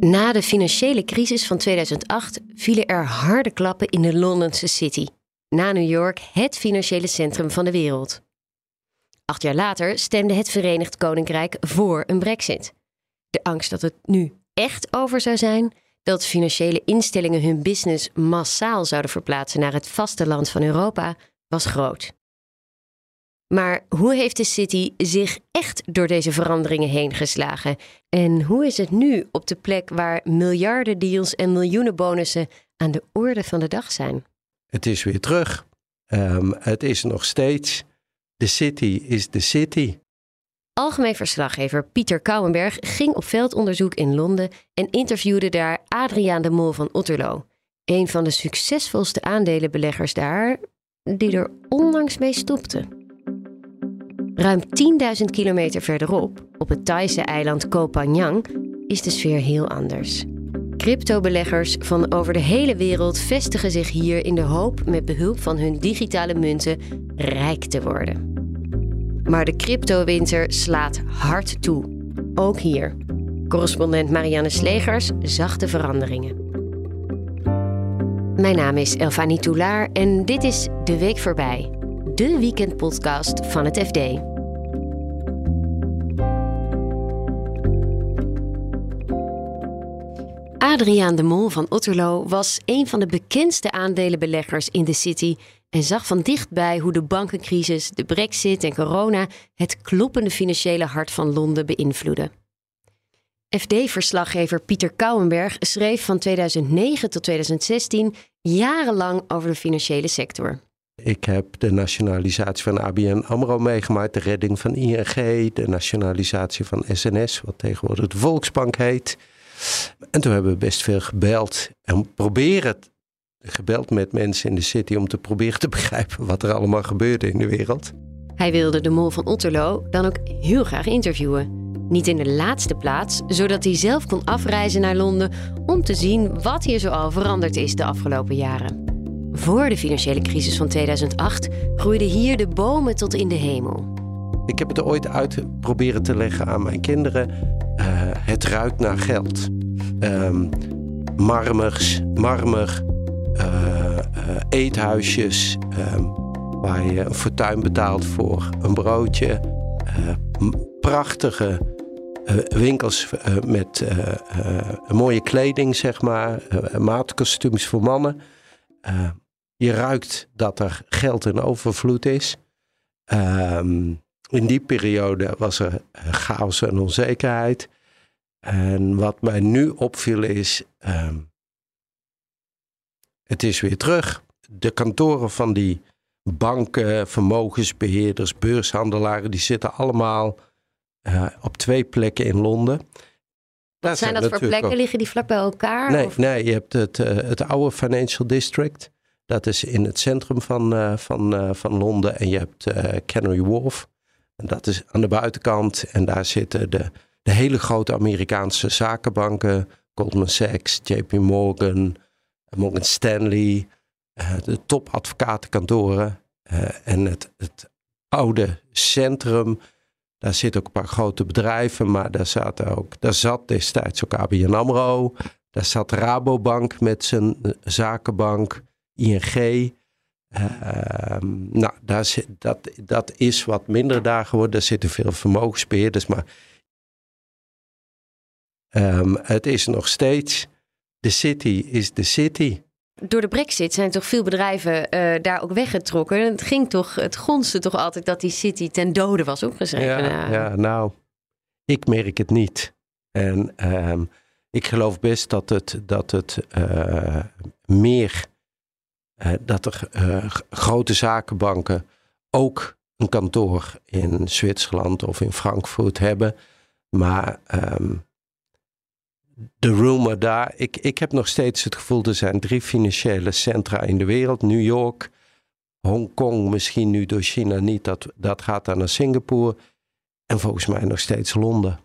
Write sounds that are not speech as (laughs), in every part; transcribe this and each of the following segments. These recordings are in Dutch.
Na de financiële crisis van 2008 vielen er harde klappen in de Londense City. Na New York het financiële centrum van de wereld. Acht jaar later stemde het Verenigd Koninkrijk voor een brexit. De angst dat het nu echt over zou zijn, dat financiële instellingen hun business massaal zouden verplaatsen naar het vasteland van Europa, was groot. Maar hoe heeft de City zich echt door deze veranderingen heen geslagen? En hoe is het nu op de plek waar miljarden deals en miljoenen bonussen aan de orde van de dag zijn? Het is weer terug. Um, het is nog steeds. De City is de City. Algemeen verslaggever Pieter Kouwenberg ging op veldonderzoek in Londen en interviewde daar Adriaan de Mol van Otterlo, een van de succesvolste aandelenbeleggers daar, die er onlangs mee stopte. Ruim 10.000 kilometer verderop, op het Thaise eiland Koh is de sfeer heel anders. Cryptobeleggers van over de hele wereld vestigen zich hier in de hoop met behulp van hun digitale munten rijk te worden. Maar de cryptowinter slaat hard toe. Ook hier. Correspondent Marianne Slegers zag de veranderingen. Mijn naam is Elfanie Toulaar en dit is De Week Voorbij, de weekendpodcast van het FD. Adriaan de Mol van Otterlo was een van de bekendste aandelenbeleggers in de City en zag van dichtbij hoe de bankencrisis, de brexit en corona het kloppende financiële hart van Londen beïnvloeden. FD-verslaggever Pieter Kouwenberg schreef van 2009 tot 2016 jarenlang over de financiële sector. Ik heb de nationalisatie van ABN AMRO meegemaakt, de redding van ING, de nationalisatie van SNS, wat tegenwoordig de Volksbank heet. En toen hebben we best veel gebeld en proberen gebeld met mensen in de city om te proberen te (laughs) begrijpen wat er allemaal gebeurde in de wereld. Hij wilde de mol van Otterlo dan ook heel graag interviewen. Niet in de laatste plaats, zodat hij zelf kon afreizen naar Londen om te zien wat hier zoal veranderd is de afgelopen jaren. Voor de financiële crisis van 2008 groeiden hier de bomen tot in de hemel. Ik heb het ooit uit proberen te leggen aan mijn kinderen. Uh, het ruikt naar geld. Um, marmers, marmer, uh, eethuisjes uh, waar je een fortuin betaalt voor een broodje. prachtige winkels met mooie kleding, zeg maar. maatkostuums voor mannen. je ruikt dat er geld in overvloed is. Ehm, in die periode was er chaos en onzekerheid. En wat mij nu opviel is, ehm, het is weer terug. De kantoren van die banken, vermogensbeheerders, beurshandelaren, die zitten allemaal uh, op twee plekken in Londen. Wat zijn dat voor plekken? Liggen die vlak bij elkaar? Nee, nee je hebt het, uh, het oude Financial District. Dat is in het centrum van, uh, van, van Londen. En je hebt Canary Wharf. En dat is aan de buitenkant. En daar zitten de, de hele grote Amerikaanse zakenbanken. Goldman Sachs, JP Morgan, Morgan Stanley, uh, de topadvocatenkantoren uh, en het, het oude centrum. Daar zitten ook een paar grote bedrijven, maar daar, zaten ook, daar zat destijds ook ABN AMRO. Daar zat Rabobank met zijn eh, zakenbank, ING. Uh, nou, daar zit, dat, dat is wat minder daar geworden. Daar zitten veel vermogensbeheerders, maar um, het is nog steeds de city is de city. Door de brexit zijn toch veel bedrijven uh, daar ook weggetrokken. Het ging toch, het gonste toch altijd dat die city ten dode was opgeschreven. Ja, ja nou, ik merk het niet. En um, ik geloof best dat het, dat het uh, meer, uh, dat er grote zakenbanken ook een kantoor in Zwitserland of in Frankfurt hebben. Maar um, de rumor daar. Ik, ik heb nog steeds het gevoel, er zijn drie financiële centra in de wereld. New York, Hongkong, misschien nu door China niet. Dat, dat gaat dan naar Singapore. En volgens mij nog steeds Londen.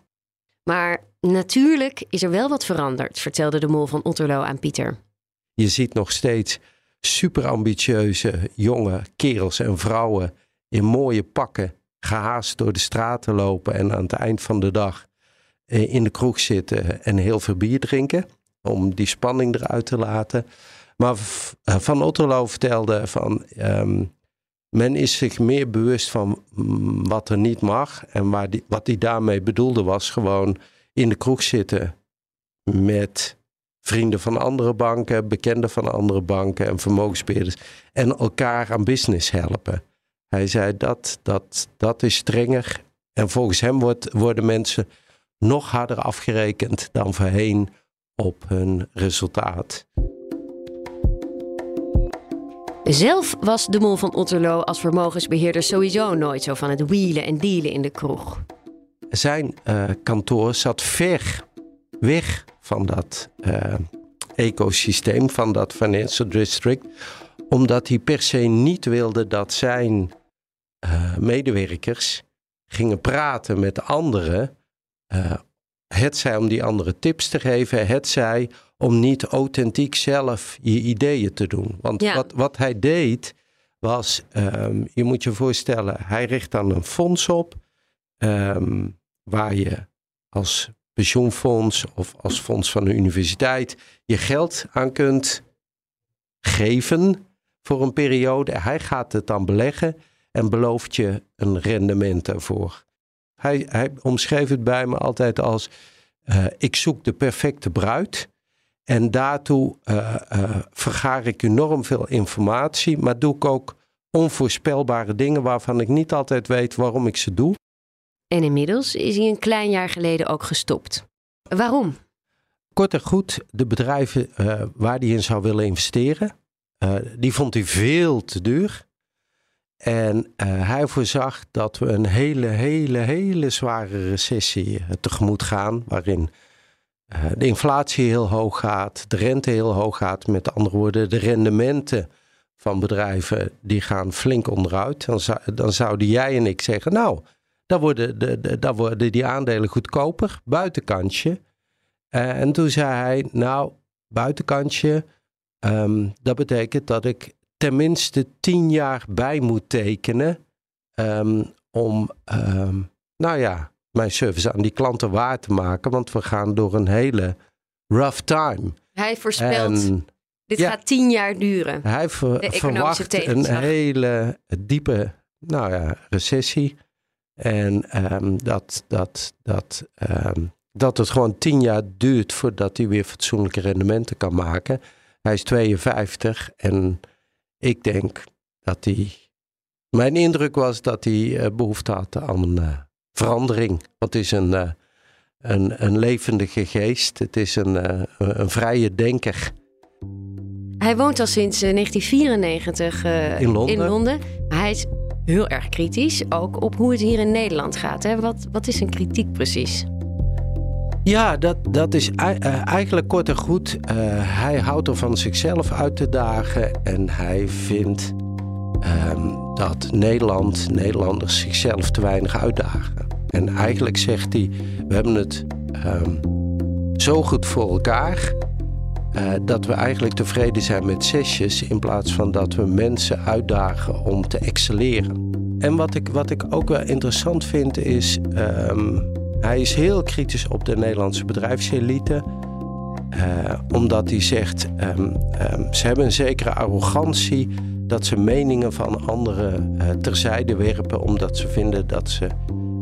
Maar natuurlijk is er wel wat veranderd, vertelde de mol van Otterlo aan Pieter. Je ziet nog steeds super ambitieuze jonge kerels en vrouwen in mooie pakken gehaast door de straten lopen en aan het eind van de dag in de kroeg zitten en heel veel bier drinken. Om die spanning eruit te laten. Maar Van Otterlo vertelde van. Ehm, men is zich meer bewust van mm, wat er niet mag. En waar die, wat hij daarmee bedoelde was gewoon in de kroeg zitten met vrienden van andere banken, bekenden van andere banken en vermogensbeheerders. En elkaar aan business helpen. Hij zei dat, dat, dat is strenger. En volgens hem wordt, worden mensen nog harder afgerekend dan voorheen op hun resultaat. Zelf was de mol van Otterlo als vermogensbeheerder sowieso nooit zo van het wielen en dealen in de kroeg. Zijn uh, kantoor zat ver weg van dat uh, ecosysteem, van dat financial district, omdat hij per se niet wilde dat zijn uh, medewerkers gingen praten met anderen. Het zij om die andere tips te geven, het zij om niet authentiek zelf je ideeën te doen. Want wat, wat hij deed was, um, je moet je voorstellen, hij richt dan een fonds op um, waar je als pensioenfonds of als fonds van een universiteit je geld aan kunt geven voor een periode. Hij gaat het dan beleggen en belooft je een rendement ervoor. Hij, hij omschreef het bij me altijd als: uh, ik zoek de perfecte bruid. En daartoe uh, uh, vergaar ik enorm veel informatie, maar doe ik ook onvoorspelbare dingen waarvan ik niet altijd weet waarom ik ze doe. En inmiddels is hij een klein jaar geleden ook gestopt. Waarom? Kort en goed, de bedrijven uh, waar hij in zou willen investeren, die vond hij veel te duur. En hij voorzag dat we een hele, hele, hele zware recessie tegemoet gaan, waarin uh, de inflatie heel hoog gaat, de rente heel hoog gaat. Met andere woorden, de rendementen van bedrijven die gaan flink onderuit. Dan, zou, dan zouden jij en ik zeggen, nou, dan worden, de, worden die aandelen goedkoper, buitenkantje. En toen zei hij, nou, buitenkantje, um, dat betekent dat ik tenminste tien jaar bij moet tekenen um, om, um, nou ja, mijn service aan die klanten waar te maken. Want we gaan door een hele rough time. Hij voorspelt, dit gaat tien jaar duren. Hij verwacht een hele diepe nou ja, recessie. En um, dat, dat, dat, um, dat het gewoon tien jaar duurt voordat hij weer fatsoenlijke rendementen kan maken. Hij is 52 en ik denk dat hij. Mijn indruk was dat hij uh, behoefte had aan uh, verandering. Want het is een, uh, een, een levendige geest. Het is een, een vrije denker. Hij woont al sinds 1994 uh, in, Londen. in Londen. Maar hij is heel erg kritisch, ook op hoe het hier in Nederland gaat. Hè? Wat, wat is een kritiek precies? Ja, dat, dat is eigenlijk kort en goed. hij houdt er van zichzelf uit te dagen en hij vindt um, dat Nederland, Nederlanders zichzelf te weinig uitdagen. En eigenlijk zegt hij: We hebben het um, zo goed voor elkaar. Uh, dat we eigenlijk tevreden zijn met zesjes in plaats van dat we mensen uitdagen om te excelleren. En wat ik, wat ik ook wel interessant vind is, um, hij is heel kritisch op de Nederlandse bedrijfselite. Uh, omdat hij zegt, um, ze hebben een zekere arrogantie dat ze meningen van anderen uh, terzijde werpen omdat ze vinden dat ze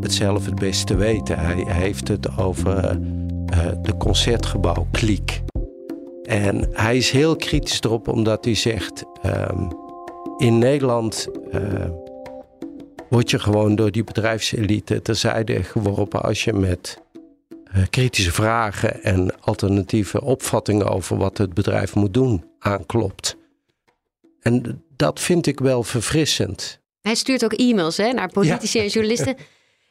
het zelf het beste weten. Hij, heeft het over uh, de concertgebouw-kliek. En hij is heel kritisch erop omdat hij zegt: um, in Nederland word je gewoon door die bedrijfselite terzijde geworpen als je met uh, kritische vragen en alternatieve opvattingen over wat het bedrijf moet doen aanklopt. En dat vind ik wel verfrissend. Hij stuurt ook e-mails hè, naar politici en journalisten.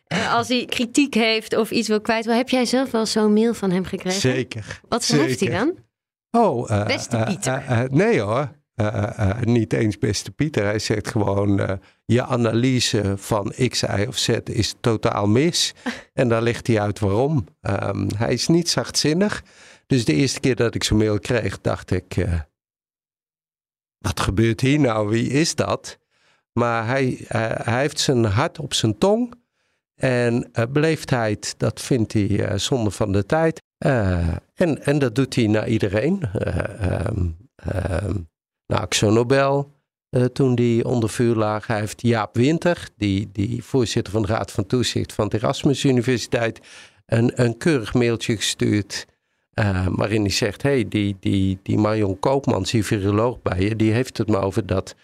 Uh, als hij kritiek heeft of iets wil kwijt. Heb jij zelf wel zo'n mail van hem gekregen? Zeker. Wat schrijft hij dan? Oh, uh, beste Pieter. nee hoor. Niet eens beste Pieter. Hij zegt gewoon: je analyse van X, Y of Z is totaal mis. (laughs) en daar legt hij uit waarom. Um, hij is niet zachtzinnig. Dus de eerste keer dat ik zo'n mail kreeg, dacht ik: wat gebeurt hier nou? Wie is dat? Maar hij, hij heeft zijn hart op zijn tong. En beleefdheid, dat vindt hij zonde van de tijd. en, en dat doet hij naar iedereen. Um, Axo Nobel, toen die onder vuur lag. Heeft Jaap Winter, die, die voorzitter van de Raad van Toezicht van de Erasmus Universiteit, een, een keurig mailtje gestuurd. Uh, waarin hij zegt: hey, die, die, die Marion Koopmans, die viroloog bij je, die heeft het maar over dat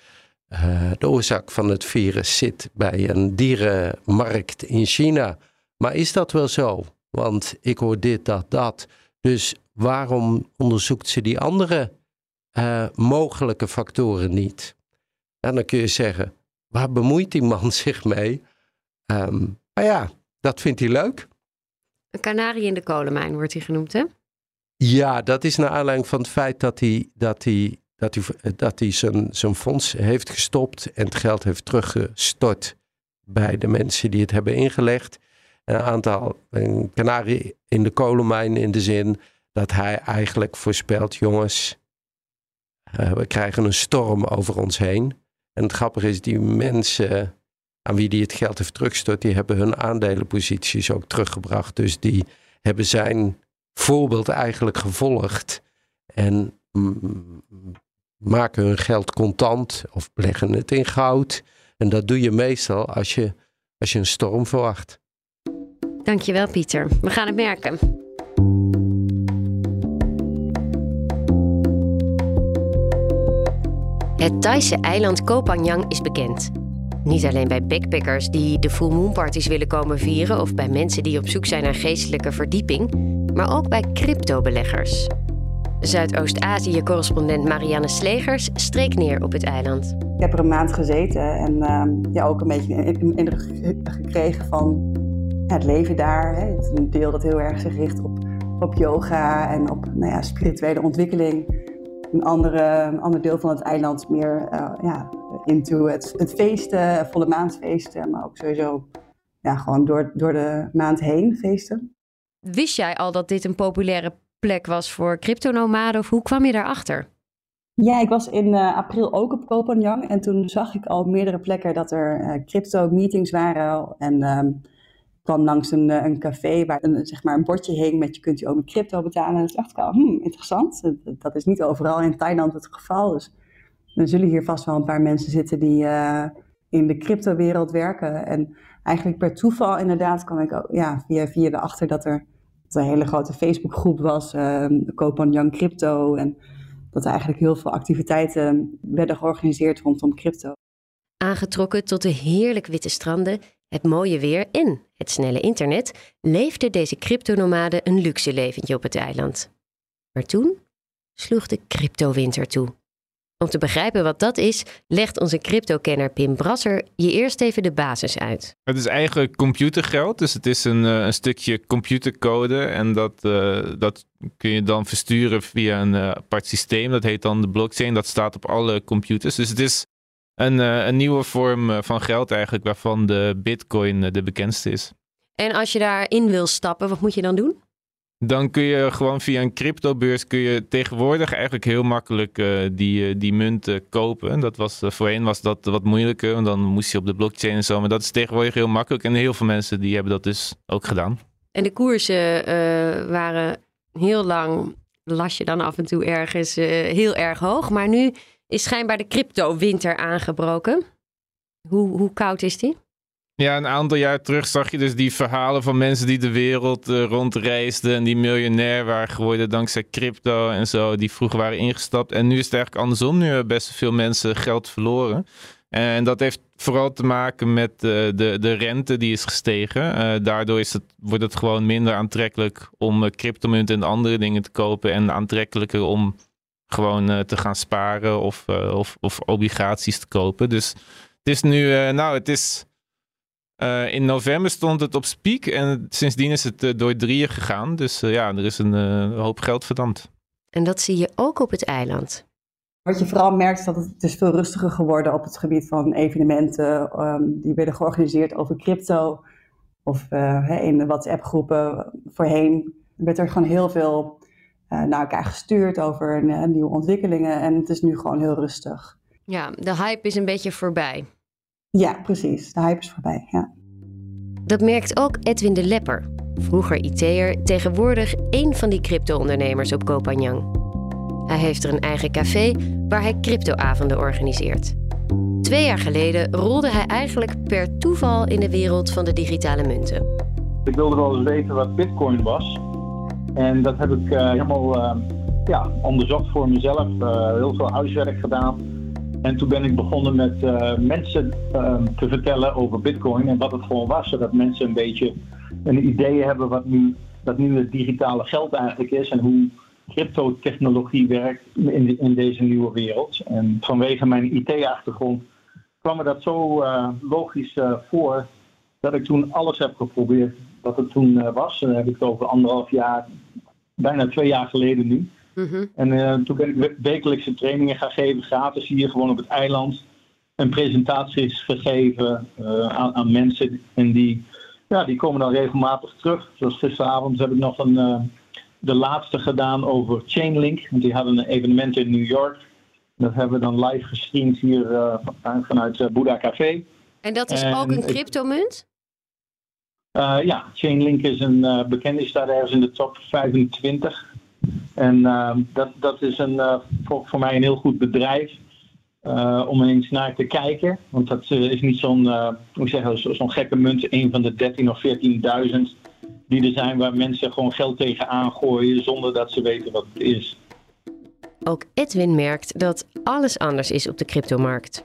uh, de oorzaak van het virus zit bij een dierenmarkt in China. Maar is dat wel zo? Want ik hoor dit, dat, dat. Dus waarom onderzoekt ze die andere uh, mogelijke factoren niet? En dan kun je zeggen: waar bemoeit die man (laughs) zich mee? Um, maar ja, dat vindt hij leuk. Een kanarie in de kolenmijn wordt hij genoemd, hè? Ja, dat is naar aanleiding van het feit dat hij, dat hij, dat hij, dat hij zijn, zijn fonds heeft gestopt en het geld heeft teruggestort bij de mensen die het hebben ingelegd. Een aantal, een kanarie in de kolenmijn in de zin dat hij eigenlijk voorspelt, jongens, uh, we krijgen een storm over ons heen. En het grappige is, die mensen aan wie die het geld heeft teruggestort, die hebben hun aandelenposities ook teruggebracht. Dus die hebben zijn voorbeeld eigenlijk gevolgd en maken hun geld contant of leggen het in goud. En dat doe je meestal als je, als je een storm verwacht. Dankjewel Pieter. We gaan het merken. Het Thaise eiland Koh Phangan is bekend. Niet alleen bij backpackers die de full moon parties willen komen vieren of bij mensen die op zoek zijn naar geestelijke verdieping, maar ook bij cryptobeleggers. Zuidoost-Azië-correspondent Marianne Slegers streek neer op het eiland. Ik heb er een maand gezeten en uh, ja, ook een beetje een indruk gekregen van het leven daar. Het is een deel dat heel erg zich richt op, op yoga en op nou ja, spirituele ontwikkeling. Een, andere, ander deel van het eiland meer uh, ja, into het, het feesten, volle maansfeesten, maar ook sowieso ja, gewoon door, door de maand heen feesten. Wist jij al dat dit een populaire plek was voor cryptonomaden of hoe kwam je daarachter? Ja, ik was in uh, april ook op Koh en toen zag ik al meerdere plekken dat er uh, crypto-meetings waren. En um, kwam langs een, eh, een café waar een, zeg maar een bordje hing met je kunt je ook met crypto betalen. En toen dacht ik al, hmm, interessant. Dat, is niet overal in Thailand het geval. Dus er zullen hier vast wel een paar mensen zitten die in de crypto-wereld werken. En eigenlijk per toeval inderdaad kwam ik ook ja, via, via erachter dat er, een hele grote Facebookgroep was, uh, Kopan Young Crypto. En dat er eigenlijk heel veel activiteiten werden georganiseerd rondom crypto. Aangetrokken tot de heerlijk witte stranden, het mooie weer en het snelle internet, leefden deze cryptonomaden een luxe leventje op het eiland. Maar toen sloeg de cryptowinter toe. Om te begrijpen wat dat is, legt onze crypto-kenner Pim Brasser je eerst even de basis uit. Het is eigenlijk computergeld, dus het is een, eh, een stukje computercode en dat, uh, dat kun je dan versturen via een uh, apart systeem. Dat heet dan de blockchain, dat staat op alle computers. Dus het is een, een nieuwe vorm van geld eigenlijk, waarvan de bitcoin de bekendste is. En als je daarin wil stappen, wat moet je dan doen? dan kun je gewoon via een cryptobeurs kun je tegenwoordig eigenlijk heel makkelijk uh, die, die munten kopen. Dat was, uh, voorheen was dat wat moeilijker, want dan moest je op de blockchain en zo. Maar dat is tegenwoordig heel makkelijk en heel veel mensen die hebben dat dus ook gedaan. En de koersen waren heel lang, las je dan af en toe ergens, heel erg hoog. Maar nu is schijnbaar de crypto-winter aangebroken. Hoe, hoe koud is die? Ja, een aantal jaar terug zag je dus die verhalen van mensen die de wereld uh, rondreisden en die miljonair waren geworden dankzij crypto en zo, die vroeger waren ingestapt. En nu is het eigenlijk andersom. Nu hebben best veel mensen geld verloren. En dat heeft vooral te maken met uh, de, de rente die is gestegen. Uh, daardoor is het, wordt het gewoon minder aantrekkelijk om cryptomunten en andere dingen te kopen en aantrekkelijker om gewoon te gaan sparen of, of, of obligaties te kopen. Dus het is nu, nou, het is uh, in november stond het op Speak en sindsdien is het uh, door drieën gegaan. Dus uh, ja, er is een hoop geld verdampt. En dat zie je ook op het eiland. Wat je vooral merkt is dat het, is veel rustiger geworden op het gebied van evenementen. Um, die werden georganiseerd over crypto of in de WhatsApp groepen. Voorheen werd er gewoon heel veel naar elkaar gestuurd over nieuwe ontwikkelingen. En het is nu gewoon heel rustig. Ja, de hype is een beetje voorbij. Ja, precies. De hype is voorbij, ja. Dat merkt ook Edwin de Lepper, vroeger IT'er, tegenwoordig één van die crypto-ondernemers op Kopanjang. Hij heeft er een eigen café waar hij cryptoavonden organiseert. Twee jaar geleden rolde hij eigenlijk per toeval in de wereld van de digitale munten. Ik wilde wel eens weten wat Bitcoin was. En dat heb ik uh, helemaal uh, ja, onderzocht voor mezelf. Uh, heel veel huiswerk gedaan. En toen ben ik begonnen met mensen te vertellen over Bitcoin en wat het gewoon was. Zodat mensen een beetje een idee hebben wat nu, wat nu het digitale geld eigenlijk is en hoe cryptotechnologie werkt in, in deze nieuwe wereld. En vanwege mijn IT-achtergrond kwam me dat zo logisch voor dat ik toen alles heb geprobeerd wat het toen uh, was. Dan heb ik het over anderhalf jaar, bijna twee jaar geleden nu. Mm-hmm. En toen ben ik wekelijkse trainingen gaan geven, gratis hier gewoon op het eiland. En presentaties gegeven aan, aan, mensen. En die, ja, die komen dan regelmatig terug. Zoals gisteravond heb ik nog een de laatste gedaan over Chainlink. Want die hadden een evenement in New York. Dat hebben we dan live gestreamd hier uh, vanuit uh, Buddha Café. En dat is ook een cryptomunt? Uh, ja, Chainlink is een uh, bekende, staat ergens in de top 25. En dat, dat is een, voor, voor, mij een heel goed bedrijf om eens naar te kijken. Want dat is niet zo'n hoe zeg zo'n gekke munt, een van de 13 of 14.000 die er zijn waar mensen gewoon geld tegen aangooien zonder dat ze weten wat het is. Ook Edwin merkt dat alles anders is op de cryptomarkt.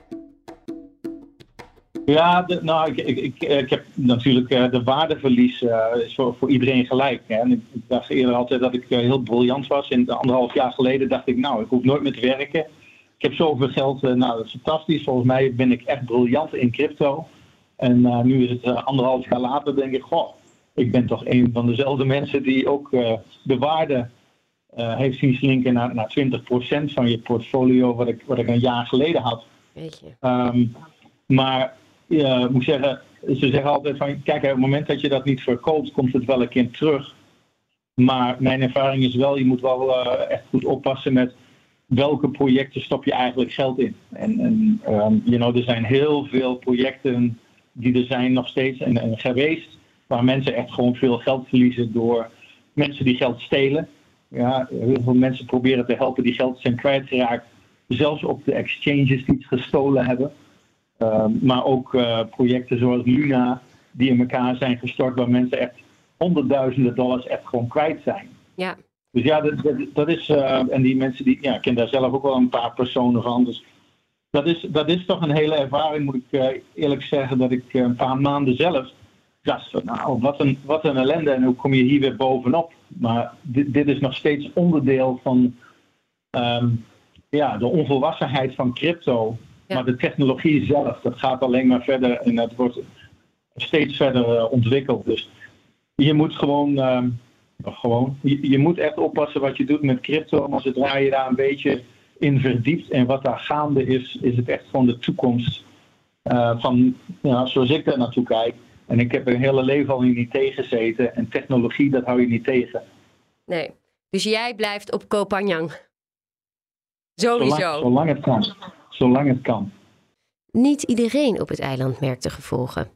Ja, de, nou, ik, ik, ik, ik, heb natuurlijk uh, de waardeverlies uh, is voor, voor, iedereen gelijk. Hè. En ik, dacht eerder altijd dat ik uh, heel briljant was. En anderhalf jaar geleden dacht ik, nou, ik hoef nooit meer te werken. Ik heb zoveel geld, nou, dat is fantastisch. Volgens mij ben ik echt briljant in crypto. En nu is het anderhalf jaar later, denk ik, goh, ik ben toch een van dezelfde mensen die ook de waarde heeft zien slinken naar, naar 20% van je portfolio, wat ik, wat ik een jaar geleden had. Weet je. Um, maar uh, moet zeggen, ze zeggen altijd van, kijk, op het moment dat je dat niet verkoopt, komt het wel een keer terug. Maar mijn ervaring is wel, je moet wel echt goed oppassen met welke projecten stop je eigenlijk geld in. En, en um, you know, er zijn heel veel projecten die er zijn nog steeds en, geweest waar mensen echt gewoon veel geld verliezen door mensen die geld stelen. Ja, heel veel mensen proberen te helpen die geld zijn kwijtgeraakt. Zelfs op de exchanges die het gestolen hebben. Uh, maar ook uh, projecten zoals Luna, die in elkaar zijn gestort, waar mensen echt honderdduizenden dollars echt gewoon kwijt zijn. Ja. Dus ja, dat, dat, dat is. Uh, en die mensen die. Ja, ik ken daar zelf ook wel een paar personen van. Dus dat is, dat is toch een hele ervaring, moet ik eerlijk zeggen, dat ik een paar maanden zelf ja, nou, wat een, wat een ellende en hoe kom je hier weer bovenop? Maar dit, dit is nog steeds onderdeel van um, ja, de onvolwassenheid van crypto. Maar de technologie zelf, dat gaat alleen maar verder en dat wordt steeds verder uh, ontwikkeld. Dus je moet gewoon, um, gewoon je, je, moet echt oppassen wat je doet met crypto. Maar zodra je daar een beetje in verdiept en wat daar gaande is, is het echt gewoon de toekomst. Uh, van, ja, zoals ik daar naartoe kijk, en ik heb een hele leven al in IT gezeten. En technologie, dat hou je niet tegen. Nee. Dus jij blijft op Kopanjang? Sowieso. Zolang, zolang het kan. Zolang het kan. Niet iedereen op het eiland merkt de gevolgen.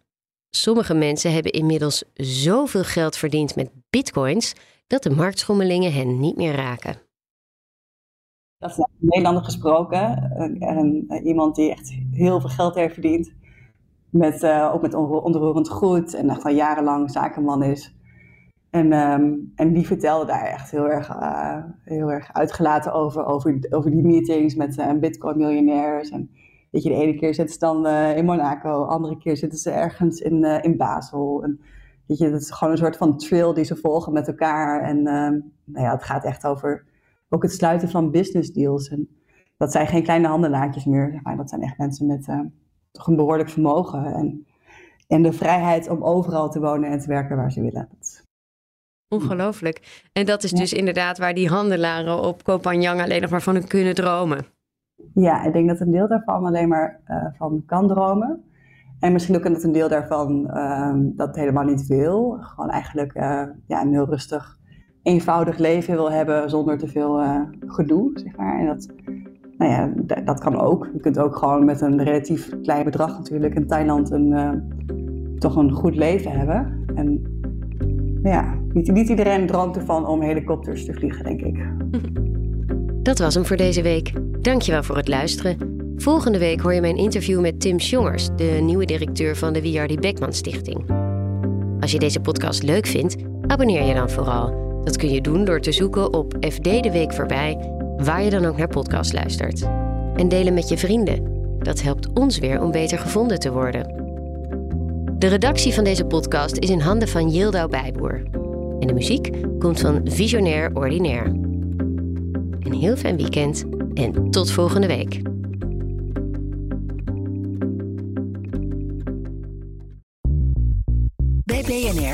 Sommige mensen hebben inmiddels zoveel geld verdiend met bitcoins dat de marktschommelingen hen niet meer raken. Dat is een Nederlander gesproken, een, iemand die echt heel veel geld heeft verdiend. Met, uh, ook met onroerend goed en al jarenlang zakenman is. En, um, en die vertelde daar echt heel erg, uh, heel erg uitgelaten over, over, over die meetings met uh, bitcoin-miljonairs. En weet je, de ene keer zitten ze dan in Monaco, de andere keer zitten ze ergens in, in Basel. En, weet je, dat is gewoon een soort van trail die ze volgen met elkaar. En ehm, nou ja, het gaat echt over ook het sluiten van business deals. En dat zijn geen kleine handelaartjes meer, dat zijn echt mensen met toch een behoorlijk vermogen. En, en de vrijheid om overal te wonen en te werken waar ze willen. Ongelooflijk. En dat is dus inderdaad waar die handelaren op Kopanjang alleen nog maar van kunnen dromen. Ja, ik denk dat een deel daarvan alleen maar uh, van kan dromen. En misschien ook dat een deel daarvan uh, dat helemaal niet wil. Gewoon eigenlijk uh, ja, een heel rustig, eenvoudig leven wil hebben zonder te veel uh, gedoe, zeg maar. En dat nou ja, dat kan ook. Je kunt ook gewoon met een relatief klein bedrag natuurlijk in Thailand een, toch een goed leven hebben. En ja, niet, niet iedereen droomt ervan om helikopters te vliegen, denk ik. (laughs) Dat was hem voor deze week. Dankjewel voor het luisteren. Volgende week hoor je mijn interview met Tim Sjongers, de nieuwe directeur van de WRD Beckman Stichting. Als je deze podcast leuk vindt, abonneer je dan vooral. Dat kun je doen door te zoeken op FD de Week voorbij, waar je dan ook naar podcast luistert. En delen met je vrienden. Dat helpt ons weer om beter gevonden te worden. De redactie van deze podcast is in handen van Yildau Bijboer. En de muziek komt van Visionair Ordinaire. Een heel fijn weekend en tot volgende week.